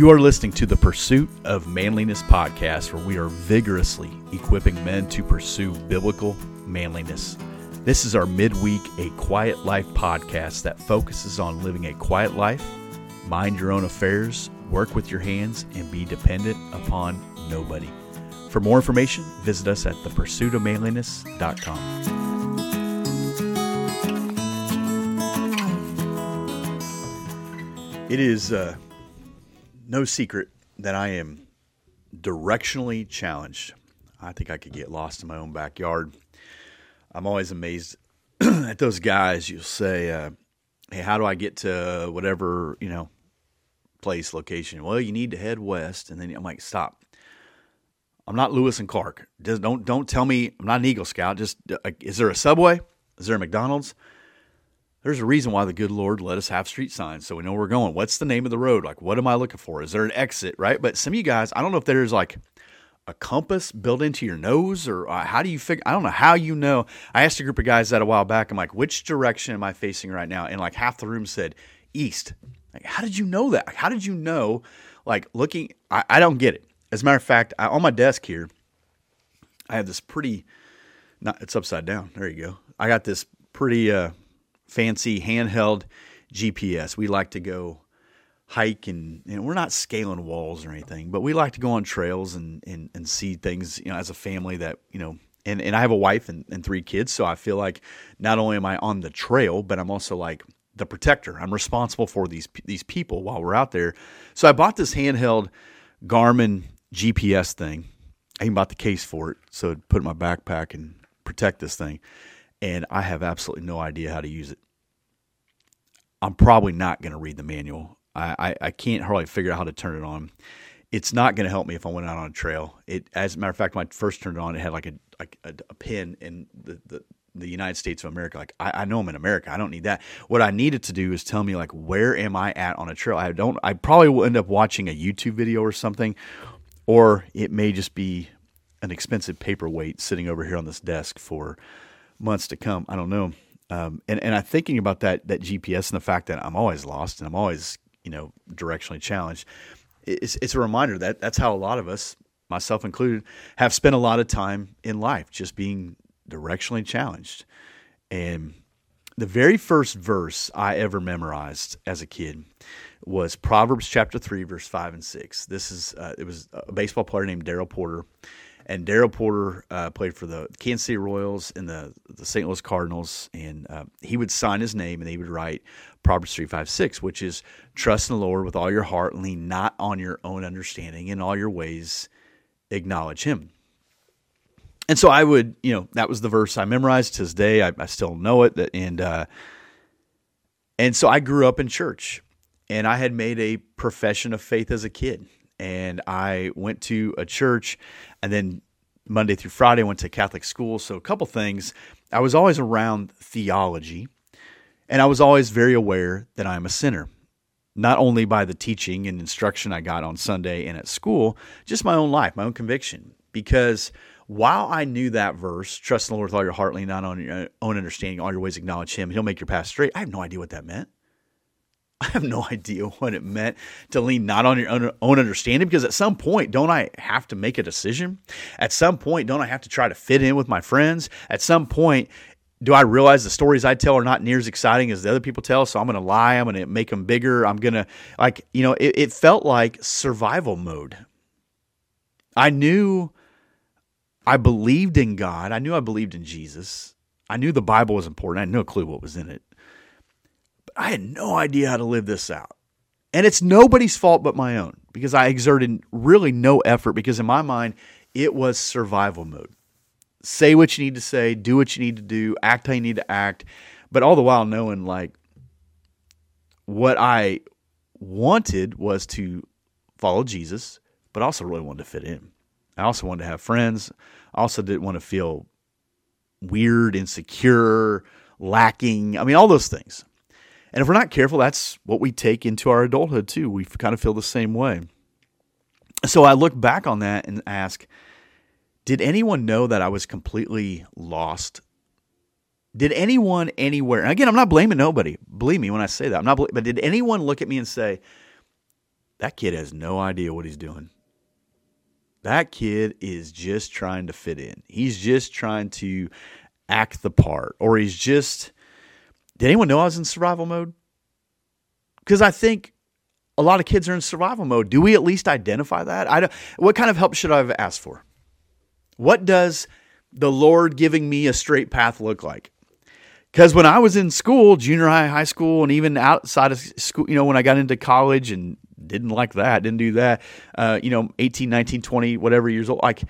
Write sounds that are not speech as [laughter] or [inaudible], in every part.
You are listening to the Pursuit of Manliness podcast, where we are vigorously equipping men to pursue biblical manliness. This is our midweek A Quiet Life podcast that focuses on living a quiet life, mind your own affairs, work with your hands, and be dependent upon nobody. For more information, visit us at thepursuitofmanliness.com. It is uh, no secret that I am directionally challenged. I think I could get lost in my own backyard. I'm always amazed [clears throat] at those guys. You'll say, uh, "Hey, how do I get to whatever you know place location?" Well, you need to head west, and then I'm like, "Stop! I'm not Lewis and Clark. Just don't don't tell me I'm not an Eagle Scout. Just uh, is there a Subway? Is there a McDonald's? There's a reason why the good Lord let us have street signs so we know where we're going. What's the name of the road? Like, what am I looking for? Is there an exit, right? But some of you guys, I don't know if there's like a compass built into your nose or uh, how do you figure? I don't know how you know. I asked a group of guys that a while back. I'm like, which direction am I facing right now? And like half the room said east. Like, how did you know that? How did you know? Like, looking, I, I don't get it. As a matter of fact, I, on my desk here, I have this pretty, not, it's upside down. There you go. I got this pretty, uh, fancy handheld GPS. We like to go hike and, and we're not scaling walls or anything, but we like to go on trails and, and, and see things, you know, as a family that, you know, and, and I have a wife and, and three kids. So I feel like not only am I on the trail, but I'm also like the protector. I'm responsible for these, these people while we're out there. So I bought this handheld Garmin GPS thing. I even bought the case for it. So I'd put it in my backpack and protect this thing and I have absolutely no idea how to use it. I'm probably not going to read the manual. I, I, I, can't hardly figure out how to turn it on. It's not going to help me if I went out on a trail. It, as a matter of fact, when I first turned it on, it had like a like a, a pin in the, the the United States of America. Like I, I, know I'm in America. I don't need that. What I needed to do is tell me like where am I at on a trail. I don't. I probably will end up watching a YouTube video or something, or it may just be an expensive paperweight sitting over here on this desk for months to come. I don't know. Um, and and I'm thinking about that that GPS and the fact that I'm always lost and I'm always you know directionally challenged. It's it's a reminder that that's how a lot of us, myself included, have spent a lot of time in life just being directionally challenged. And the very first verse I ever memorized as a kid was Proverbs chapter three, verse five and six. This is uh, it was a baseball player named Darrell Porter and Darrell Porter uh, played for the Kansas City Royals and the the St. Louis Cardinals, and uh, he would sign his name and he would write Proverbs three five six, which is trust in the Lord with all your heart, and lean not on your own understanding, in all your ways acknowledge Him. And so I would, you know, that was the verse I memorized to this day. I, I still know it, and uh, and so I grew up in church, and I had made a profession of faith as a kid and I went to a church, and then Monday through Friday I went to Catholic school. So a couple things. I was always around theology, and I was always very aware that I'm a sinner. Not only by the teaching and instruction I got on Sunday and at school, just my own life, my own conviction. Because while I knew that verse, trust in the Lord with all your heart, lean not on your own understanding, all your ways acknowledge Him, He'll make your path straight. I have no idea what that meant. [laughs] I have no idea what it meant to lean not on your own, own, understanding because at some point, don't I have to make a decision? At some point, don't I have to try to fit in with my friends? At some point, do I realize the stories I tell are not near as exciting as the other people tell? So I'm going to lie. I'm going to make them bigger. I'm going to, like, you know, it, it felt like survival mode. I knew I believed in God. I knew I believed in Jesus. I knew the Bible was important. I had no clue what was in it. I had no idea how to live this out. And it's nobody's fault but my own because I exerted really no effort because in my mind, it was survival mode. Say what you need to say, do what you need to do, act how you need to act, but all the while knowing like what I wanted was to follow Jesus, but also really wanted to fit in. I also wanted to have friends. I also didn't want to feel weird, insecure, lacking. I mean, all those things. And if we're not careful, that's what we take into our adulthood too. We kind of feel the same way. So I look back on that and ask, did anyone know that I was completely lost? Did anyone anywhere, and again, I'm not blaming nobody. Believe me when I say that. I'm not, but did anyone look at me and say, that kid has no idea what he's doing. That kid is just trying to fit in. He's just trying to act the part, or he's just. Did anyone know I was in survival mode? Because I think a lot of kids are in survival mode. Do we at least identify that? I don't, what kind of help should I have asked for? What does the Lord giving me a straight path look like? Because when I was in school, junior high, high school, and even outside of school, you know, when I got into college and didn't like that, didn't do that, uh, you know, 18, 19, 20, whatever years old, like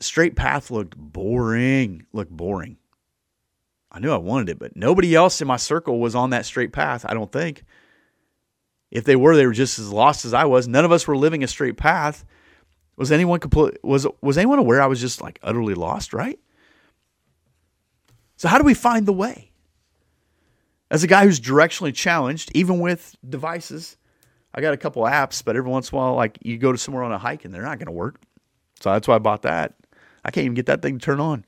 straight path looked boring, looked boring. I knew I wanted it, but nobody else in my circle was on that straight path, I don't think. If they were, they were just as lost as I was. None of us were living a straight path. Was anyone complete, was was anyone aware I was just like utterly lost, right? So, how do we find the way? As a guy who's directionally challenged, even with devices, I got a couple apps, but every once in a while, like you go to somewhere on a hike and they're not to work. So that's why I bought that. I can't even get that thing to turn on.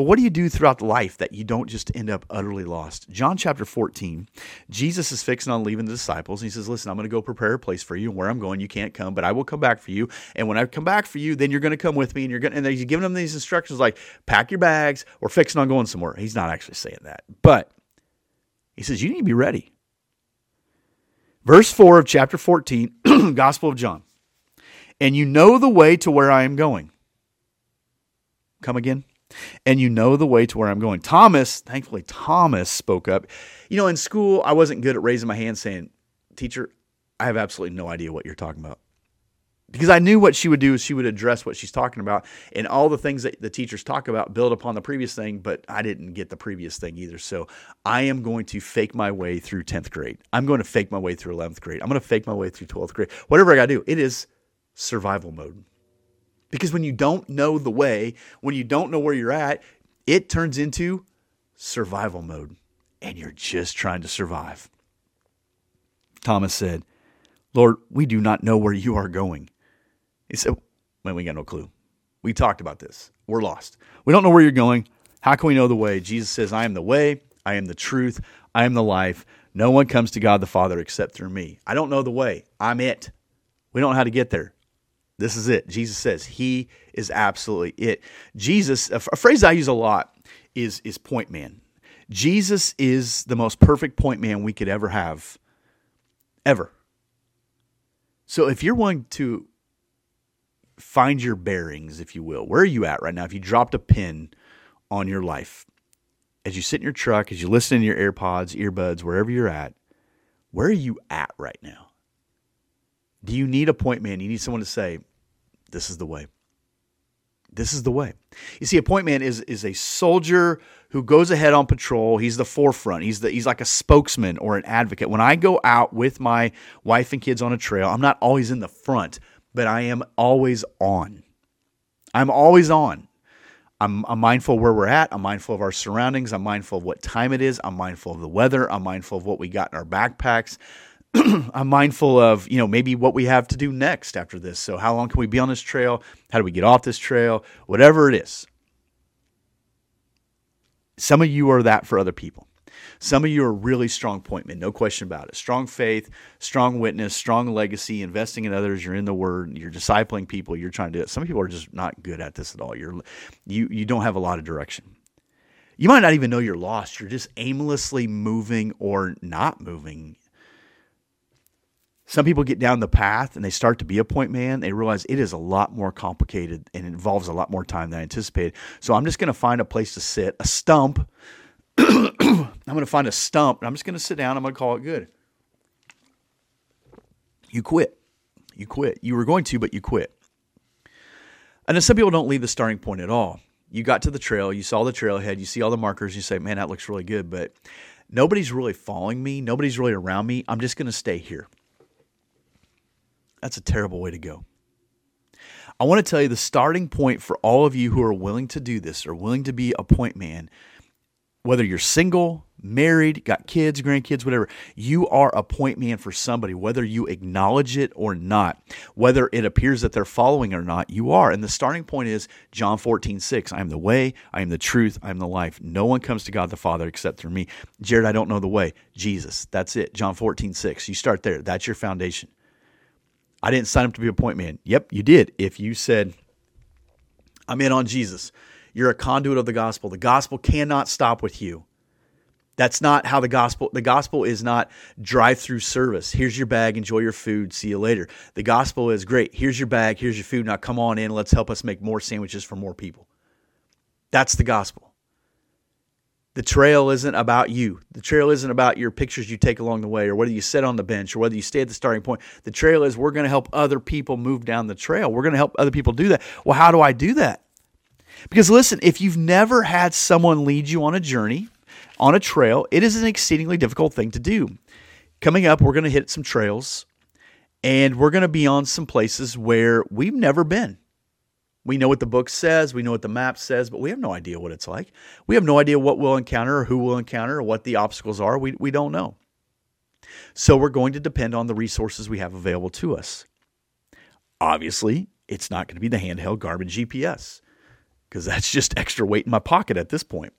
But what do you do throughout life that you don't just end up utterly lost? John chapter 14, Jesus is fixing on leaving the disciples. And he says, Listen, I'm going to go prepare a place for you. And where I'm going, you can't come, but I will come back for you. And when I come back for you, then you're going to come with me. And you're going and he's giving them these instructions like, pack your bags. We're fixing on going somewhere. He's not actually saying that. But he says, You need to be ready. Verse 4 of chapter 14, [clears throat] Gospel of John. And you know the way to where I am going. Come again and you know the way to where I'm going. Thomas, thankfully, Thomas spoke up. You know, in school, I wasn't good at raising my hand saying, Teacher, I have absolutely no idea what you're talking about. Because I knew what she would do is she would address what she's talking about, and all the things that the teachers talk about build upon the previous thing, but I didn't get the previous thing either. So I am going to fake my way through 10th grade. I'm going to fake my way through 11th grade. I'm going to fake my way through 12th grade. Whatever I got to do, it is survival mode. Because when you don't know the way, when you don't know where you're at, it turns into survival mode and you're just trying to survive. Thomas said, Lord, we do not know where you are going. He said, Man, we got no clue. We talked about this. We're lost. We don't know where you're going. How can we know the way? Jesus says, I am the way, I am the truth, I am the life. No one comes to God the Father except through me. I don't know the way. I'm it. We don't know how to get there. This is it. Jesus says he is absolutely it. Jesus, a, phrase I use a lot is is point man. Jesus is the most perfect point man we could ever have, ever. So if you're wanting to find your bearings, if you will, where are you at right now? If you dropped a pin on your life, as you sit in your truck, as you listen in your AirPods, earbuds, wherever you're at, where are you at right now? Do you need a point man? You need someone to say, this is the way. This is the way. You see, a point man is is a soldier who goes ahead on patrol. He's the forefront. He's the he's like a spokesman or an advocate. When I go out with my wife and kids on a trail, I'm not always in the front, but I am always on. I'm always on. I'm, I'm, mindful where we're at. I'm mindful of our surroundings. I'm mindful of what time it is. I'm mindful of the weather. I'm mindful of what we got in our backpacks. [clears throat] I'm mindful of, you know, maybe what we have to do next after this. So, how long can we be on this trail? How do we get off this trail? Whatever it is. Some of you are that for other people. Some of you are really strong point men, no question about it. Strong faith, strong witness, strong legacy, investing in others. You're in the Word. You're discipling people. You're trying to do it. Some people are just not good at this at all. You're you you don't have a lot of direction. You might not even know you're lost. You're just aimlessly moving or not moving some people get down the path and they start to be a point man. They realize it is a lot more complicated and involves a lot more time than I anticipated. So I'm just going to find a place to sit, a stump. [coughs] I'm going to find a stump and I'm just going to sit down. I'm going to call it good. You quit. You quit. You were going to, but you quit. And then some people don't leave the starting point at all. You got to the trail, you saw the trailhead, you see all the markers, you say, man, that looks really good, but nobody's really following me. Nobody's really around me. I'm just going to stay here. That's a terrible way to go. I want to tell you the starting point for all of you who are willing to do this or willing to be a point man whether you're single, married, got kids, grandkids, whatever, you are a point man for somebody, whether you acknowledge it or not, whether it appears that they're following or not, you are. And the starting point is John 14, 6. I am the way, I am the truth, I am the life. No one comes to God the Father except through me. Jared, I don't know the way. Jesus. That's it. John 14, 6. You start there. That's your foundation. I didn't sign up to be a point man. Yep, you did. If you said, I'm in on Jesus, you're a conduit of the gospel. The gospel cannot stop with you. That's not how the gospel the gospel is not drive-through service. Here's your bag, enjoy your food, see you later. The gospel is great. Here's your bag, here's your food. Now come on in, let's help us make more sandwiches for more people. That's the gospel. The trail isn't about you. The trail isn't about your pictures you take along the way or whether you sit on the bench or whether you stay at the starting point. The trail is we're going to help other people move down the trail. We're going to help other people do that. Well, how do I do that? Because listen, if you've never had someone lead you on a journey, on a trail, it is an exceedingly difficult thing to do. Coming up, we're going to hit some trails and we're going to be on some places where we've never been. We know what the book says, we know what the map says, but we have no idea what it's like. We have no idea what we'll encounter or who we'll encounter or what the obstacles are. We, we don't know. So we're going to depend on the resources we have available to us. Obviously, it's not going to be the handheld Garmin GPS because that's [laughs] just extra weight in my pocket at this point.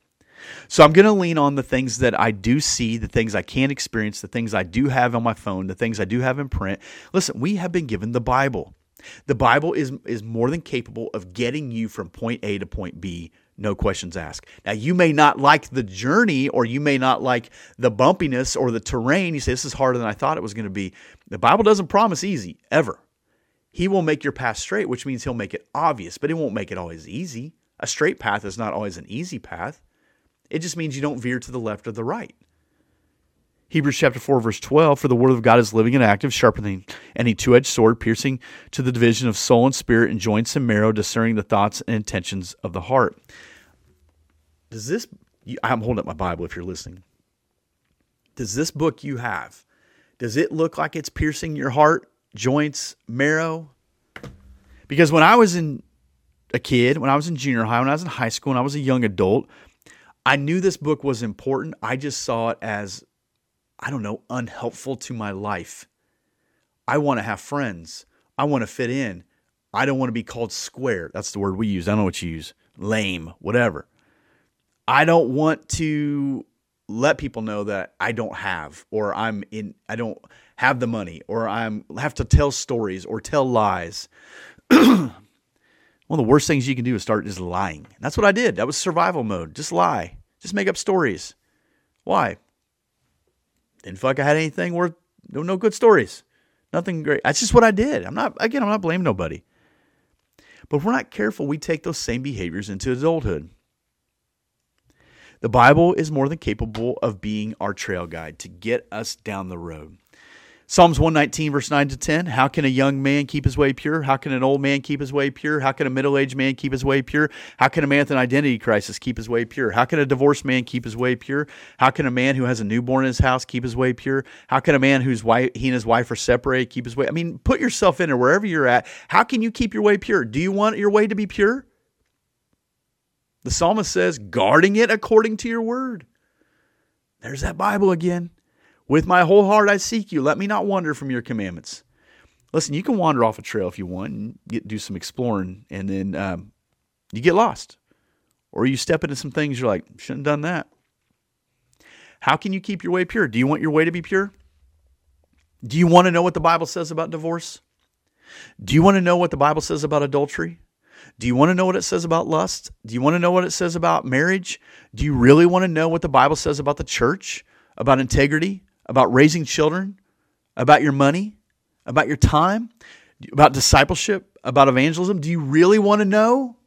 So I'm going to lean on the things that I do see, the things I can experience, the things I do have on my phone, the things I do have in print. Listen, we have been given the Bible. The Bible is is more than capable of getting you from point A to point B, no questions asked. Now you may not like the journey or you may not like the bumpiness or the terrain. You say this is harder than I thought it was going to be. The Bible doesn't promise easy ever. He will make your path straight, which means he'll make it obvious, but he won't make it always easy. A straight path is not always an easy path. It just means you don't veer to the left or the right. Hebrews chapter 4, verse 12 For the word of God is living and active, sharper than any two edged sword, piercing to the division of soul and spirit, and joints and marrow, discerning the thoughts and intentions of the heart. Does this, I'm holding up my Bible if you're listening. Does this book you have, does it look like it's piercing your heart, joints, marrow? Because when I was in a kid, when I was in junior high, when I was in high school, when I was a young adult, I knew this book was important. I just saw it as, I don't know, unhelpful to my life. I want to have friends. I want to fit in. I don't want to be called square. That's the word we use. I don't know what you use. Lame, whatever. I don't want to let people know that I don't have or I'm in I don't have the money or I'm have to tell stories or tell lies. [clears throat] One of the worst things you can do is start just lying. That's what I did. That was survival mode. Just lie. Just make up stories. Why? Didn't feel like I had anything worth no no good stories. Nothing great. That's just what I did. I'm not again, I'm not blaming nobody. But if we're not careful, we take those same behaviors into adulthood. The Bible is more than capable of being our trail guide to get us down the road. Psalms 119, verse 9 to 10. How can a young man keep his way pure? How can an old man keep his way pure? How can a middle aged man keep his way pure? How can a man with an identity crisis keep his way pure? How can a divorced man keep his way pure? How can a man who has a newborn in his house keep his way pure? How can a man whose wife, he and his wife are separated keep his way? I mean, put yourself in there wherever you're at. How can you keep your way pure? Do you want your way to be pure? The psalmist says, guarding it according to your word. There's that Bible again. With my whole heart I seek you. Let me not wander from your commandments. Listen, you can wander off a trail if you want and get, do some exploring, and then um, you get lost. Or you step into some things you're like, shouldn't have done that. How can you keep your way pure? Do you want your way to be pure? Do you want to know what the Bible says about divorce? Do you want to know what the Bible says about adultery? Do you want to know what it says about lust? Do you want to know what it says about marriage? Do you really want to know what the Bible says about the church, about integrity, about raising children, about your money, about your time, about discipleship, about evangelism? Do you really want to know?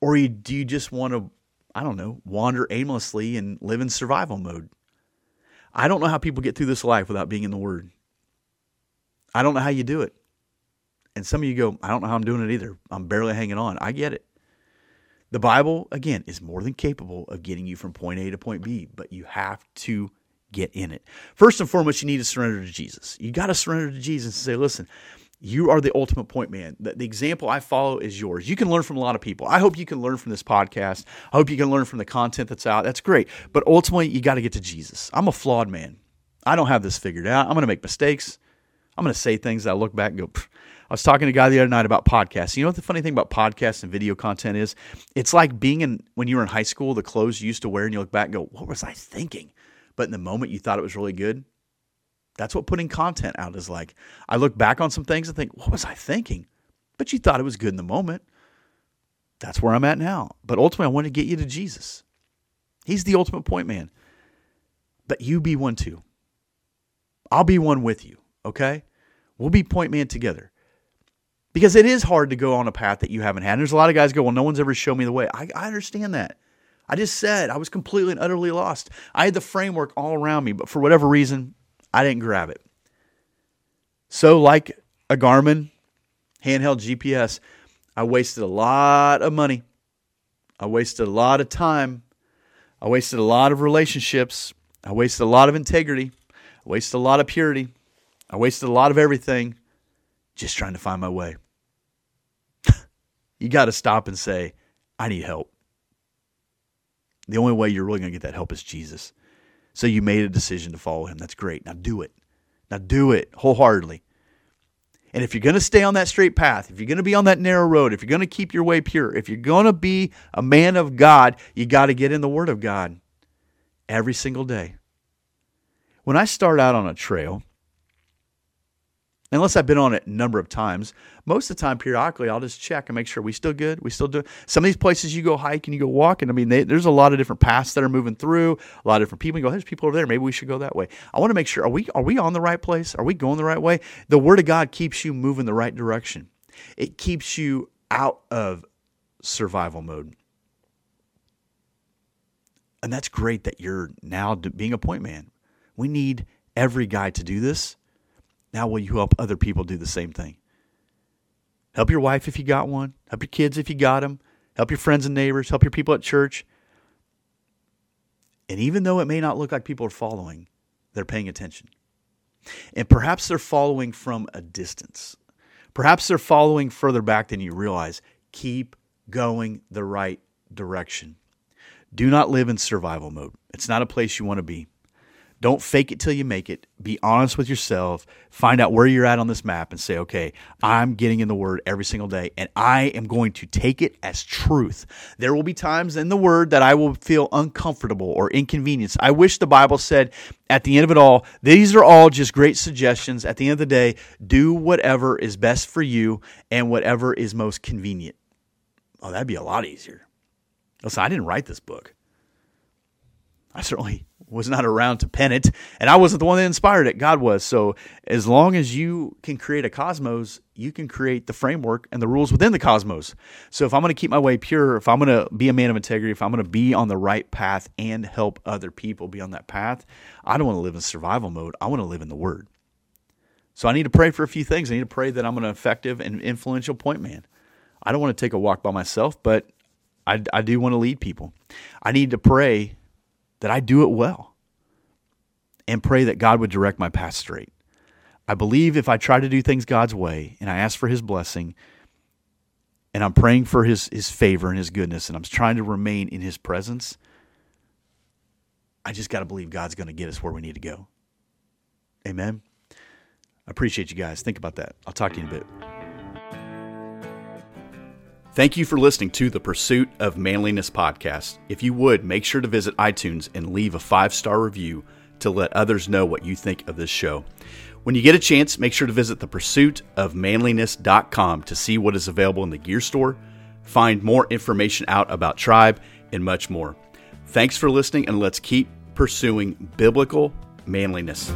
Or do you just want to, I don't know, wander aimlessly and live in survival mode? I don't know how people get through this life without being in the Word. I don't know how you do it. And some of you go, I don't know how I'm doing it either. I'm barely hanging on. I get it. The Bible, again, is more than capable of getting you from point A to point B, but you have to get in it. First and foremost, you need to surrender to Jesus. You got to surrender to Jesus and say, listen, You are the ultimate point man. The, example I follow is yours. You can learn from a lot of people. I hope you can learn from this podcast. I hope you can learn from the content that's out. That's great. But ultimately, you got to get to Jesus. I'm a flawed man. I don't have this figured out. I'm going to make mistakes. I'm going to say things that I look back and go. I was talking to a guy the other night about podcasts. You know what the funny thing about podcasts and video content is? It's like being in when you were in high school, the clothes you used to wear, and you look back and go, "What was I thinking?" But in the moment, you thought it was really good. That's what putting content out is like. I look back on some things and think, "What was I thinking?" But you thought it was good in the moment. That's where I'm at now. But ultimately, I want to get you to Jesus. He's the ultimate point man. But you be one too. I'll be one with you. Okay, we'll be point man together because it is hard to go on a path that you haven't had. And there's a lot of guys go, well, no one's ever shown me the way. I, I understand that. I just said I was completely and utterly lost. I had the framework all around me, but for whatever reason, I didn't grab it. So, like a Garmin handheld GPS, I wasted a lot of money. I wasted a lot of time. I wasted a lot of relationships. I wasted a lot of integrity. I wasted a lot of purity. I wasted a lot of everything just trying to find my way you got to stop and say, I need help. The only way you're really going to get that help is Jesus. So you made a decision to follow him. That's great. Now do it. Now do it wholeheartedly. And if you're going to stay on that straight path, if you're going to be on that narrow road, if you're going to keep your way pure, if you're going to be a man of God, you got to get in the Word of God every single day. When I start out on a trail, unless I've been on it a number of times. Most of the time, periodically, I'll just check and make sure we still good. We still do. Some of these places you go hike and you go walk, and I mean, they, there's a lot of different paths that are moving through. A lot of different people. You go, there's people over there. Maybe we should go that way. I want to make sure are we are we on the right place? Are we going the right way? The Word of God keeps you moving the right direction. It keeps you out of survival mode. And that's great that you're now being a point man. We need every guy to do this now, will you help other people do the same thing? Help your wife if you got one. Help your kids if you got them. Help your friends and neighbors. Help your people at church. And even though it may not look like people are following, they're paying attention. And perhaps they're following from a distance. Perhaps they're following further back than you realize. Keep going the right direction. Do not live in survival mode. It's not a place you want to be. Don't fake it till you make it. Be honest with yourself. Find out where you're at on this map and say, okay, I'm getting in the Word every single day and I am going to take it as truth. There will be times in the Word that I will feel uncomfortable or inconvenienced. I wish the Bible said at the end of it all, these are all just great suggestions. At the end of the day, do whatever is best for you and whatever is most convenient. Oh, that'd be a lot easier. Listen, I didn't write this book. I certainly was not around to pen it, and I wasn't the one that inspired it. God was. So as long as you can create a cosmos, you can create the framework and the rules within the cosmos. So if I'm going to keep my way pure, if I'm going to be a man of integrity, if I'm going to be on the right path and help other people be on that path, I don't want to live in survival mode. I want to live in the Word. So I need to pray for a few things. I need to pray that I'm an effective and influential point man. I don't want to take a walk by myself, but I, I do want to lead people. I need to pray that I do it well and pray that God would direct my path straight. I believe if I try to do things God's way and I ask for his blessing and I'm praying for his, his favor and his goodness and I'm trying to remain in his presence, I just got to believe God's going to get us where we need to go. Amen. I appreciate you guys. Think about that. I'll talk to you in a bit. Thank you for listening to the Pursuit of Manliness podcast. If you would, make sure to visit iTunes and leave a five star review to let others know what you think of this show. When you get a chance, make sure to visit thepursuitofmanliness.com to see what is available in the gear store, find more information out about Tribe, and much more. Thanks for listening, and let's keep pursuing biblical manliness.